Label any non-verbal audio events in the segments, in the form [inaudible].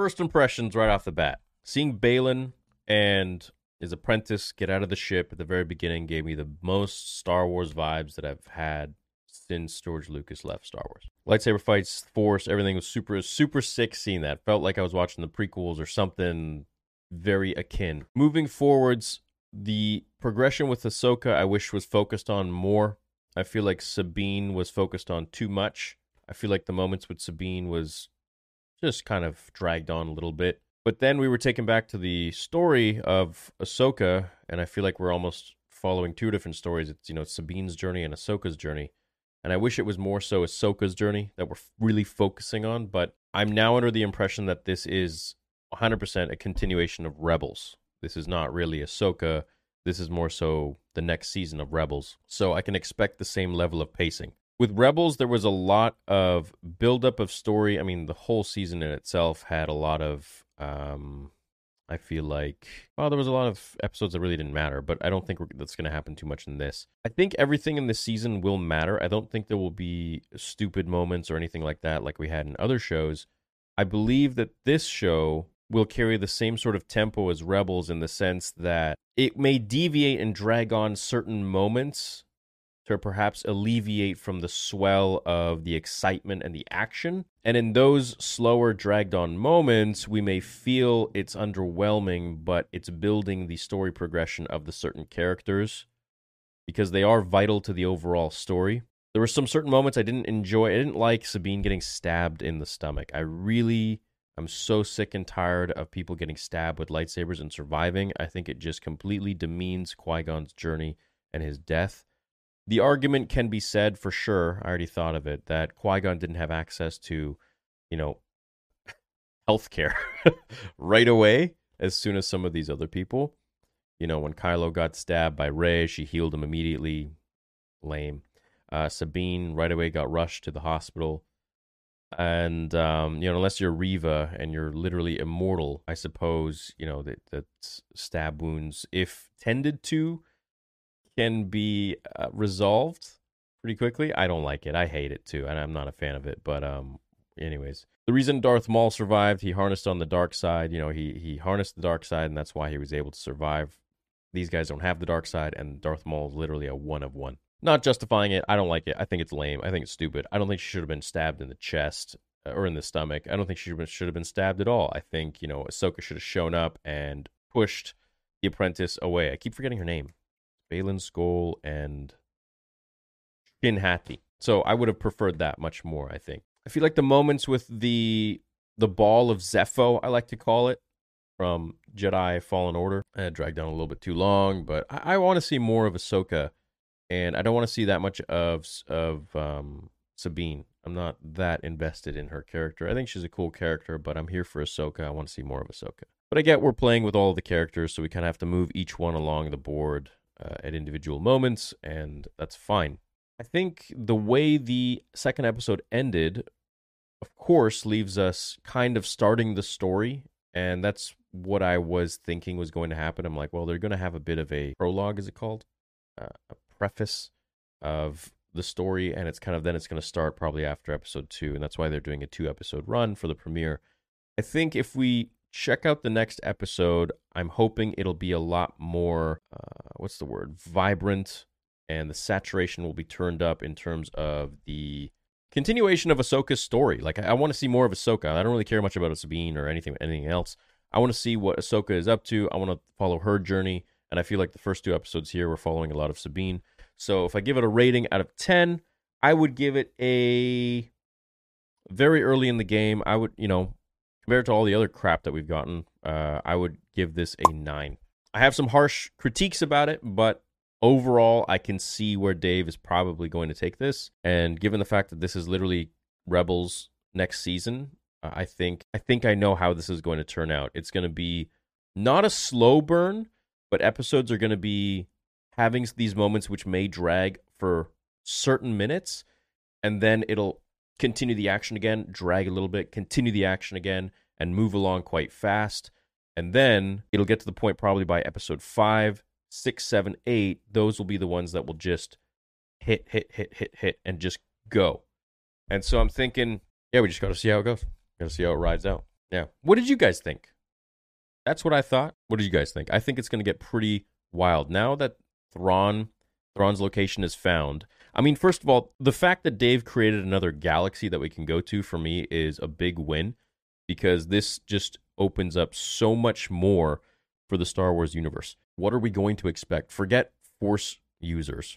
First impressions right off the bat. Seeing Baylan and his apprentice get out of the ship at the very beginning gave me the most Star Wars vibes that I've had since George Lucas left Star Wars. Lightsaber fights, Force, everything was super, super sick seeing that. Felt like I was watching the prequels or something very akin. Moving forwards, the progression with Ahsoka I wish was focused on more. I feel like Sabine was focused on too much. I feel like the moments with Sabine was just kind of dragged on a little bit. But then we were taken back to the story of Ahsoka, and I feel like we're almost following two different stories. It's you know Sabine's journey and Ahsoka's journey, and I wish it was more so Ahsoka's journey that we're really focusing on. But I'm now under the impression that this is 100% a continuation of Rebels. This is not really Ahsoka. This is more so the next season of Rebels. So I can expect the same level of pacing with Rebels, there was a lot of buildup of story. I mean, the whole season in itself had a lot of. Um, I feel like, well, there was a lot of episodes that really didn't matter, but I don't think that's going to happen too much in this. I think everything in this season will matter. I don't think there will be stupid moments or anything like that, like we had in other shows. I believe that this show will carry the same sort of tempo as Rebels in the sense that it may deviate and drag on certain moments to perhaps alleviate from the swell of the excitement and the action. And in those slower, dragged on moments, we may feel it's underwhelming, but it's building the story progression of the certain characters because they are vital to the overall story. There were some certain moments I didn't enjoy. I didn't like Sabine getting stabbed in the stomach. I really I'm so sick and tired of people getting stabbed with lightsabers and surviving. I think it just completely demeans Qui Gon's journey and his death the argument can be said for sure. I already thought of it that Qui Gon didn't have access to, you know, [laughs] healthcare [laughs] right away as soon as some of these other people. You know, when Kylo got stabbed by Rey, she healed him immediately. Lame. Uh, Sabine right away got rushed to the hospital. And um, you know, unless you're Reva and you're literally immortal, I suppose you know that that stab wounds, if tended to, can be uh, resolved pretty quickly. I don't like it. I hate it too, and I'm not a fan of it. But um, anyways, the reason Darth Maul survived, he harnessed on the dark side. You know, he he harnessed the dark side, and that's why he was able to survive. These guys don't have the dark side, and Darth Maul is literally a one of one. Not justifying it. I don't like it. I think it's lame. I think it's stupid. I don't think she should have been stabbed in the chest uh, or in the stomach. I don't think she should have been stabbed at all. I think you know Ahsoka should have shown up and pushed the apprentice away. I keep forgetting her name. Baylan Skoll and Shin. So I would have preferred that much more, I think. I feel like the moments with the the ball of Zeffo, I like to call it, from Jedi Fallen Order, I dragged on a little bit too long, but I, I want to see more of Ahsoka, and I don't want to see that much of of um, Sabine. I'm not that invested in her character. I think she's a cool character, but I'm here for Ahsoka. I want to see more of Ahsoka. But I get we're playing with all the characters, so we kind of have to move each one along the board uh, at individual moments, and that's fine. I think the way the second episode ended, of course, leaves us kind of starting the story, and that's what I was thinking was going to happen. I'm like, well, they're going to have a bit of a prologue, is it called? Uh, a preface of the story, and it's kind of then it's going to start probably after episode two, and that's why they're doing a two episode run for the premiere. I think if we check out the next episode. I'm hoping it'll be a lot more, uh, what's the word, vibrant, and the saturation will be turned up in terms of the continuation of Ahsoka's story. Like I, I want to see more of Ahsoka. I don't really care much about Sabine or anything anything else. I want to see what Ahsoka is up to. I want to follow her journey, and I feel like the first two episodes here we're following a lot of Sabine. So if I give it a rating out of ten, I would give it a very early in the game. I would, you know, compared to all the other crap that we've gotten, uh, I would give this a nine. I have some harsh critiques about it, but overall, I can see where Dave is probably going to take this. And given the fact that this is literally Rebels next season, uh, I think I think I know how this is going to turn out. It's going to be not a slow burn, but episodes are going to be having these moments which may drag for certain minutes, and then it'll continue the action again, drag a little bit, continue the action again, and move along quite fast. And then it'll get to the point probably by episode five, six, seven, eight. Those will be the ones that will just hit, hit, hit, hit, hit, and just go. And so I'm thinking, yeah, we just got to see how it goes. Got to see how it rides out. Yeah. What did you guys think? That's what I thought. What did you guys think? I think it's going to get pretty wild now that Thrawn, Thrawn's location is found. I mean, first of all, the fact that Dave created another galaxy that we can go to for me is a big win because this just opens up so much more for the Star Wars universe. What are we going to expect? Forget Force users.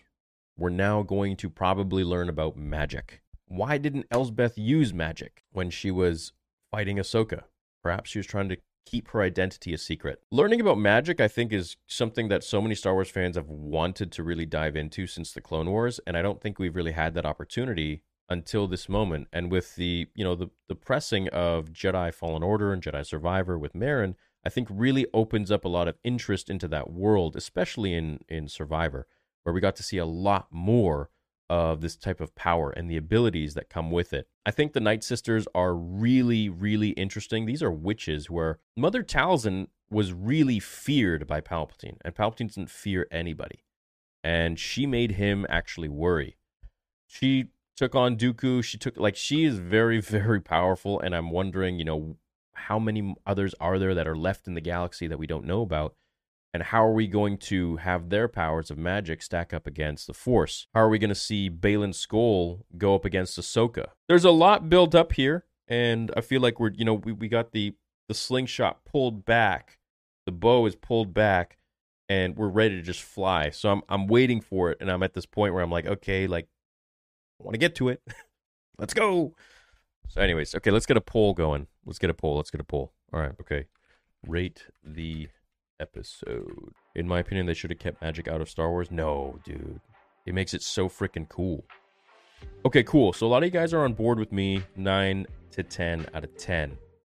We're now going to probably learn about magic. Why didn't Elsbeth use magic when she was fighting Ahsoka? Perhaps she was trying to keep her identity a secret. Learning about magic, I think, is something that so many Star Wars fans have wanted to really dive into since the Clone Wars, and I don't think we've really had that opportunity until this moment. And with the you know the the pressing of Jedi Fallen Order and Jedi Survivor with Merrin, I think really opens up a lot of interest into that world, especially in in Survivor, where we got to see a lot more of this type of power and the abilities that come with it. I think the Night Sisters are really, really interesting. These are witches where Mother Talzin was really feared by Palpatine, and Palpatine didn't fear anybody. And she made him actually worry. She took on Dooku. She took, like, she is very, [laughs] very powerful. And I'm wondering, you know, how many others are there that are left in the galaxy that we don't know about? And how are we going to have their powers of magic stack up against the Force? How are we going to see Baylan Skoll go up against Ahsoka? There's a lot built up here, and I feel like we're, you know, we, we got the the slingshot pulled back, the bow is pulled back, and we're ready to just fly. So I'm I'm waiting for it, and I'm at this point where I'm like, okay, like I want to get to it. [laughs] let's go. So, anyways, okay, let's get a poll going. Let's get a poll. Let's get a poll. All right, okay. Rate the episode. In my opinion, they should have kept magic out of Star Wars. No, dude. It makes it so freaking cool. Okay, cool. So a lot of you guys are on board with me. 9 to 10 out of 10.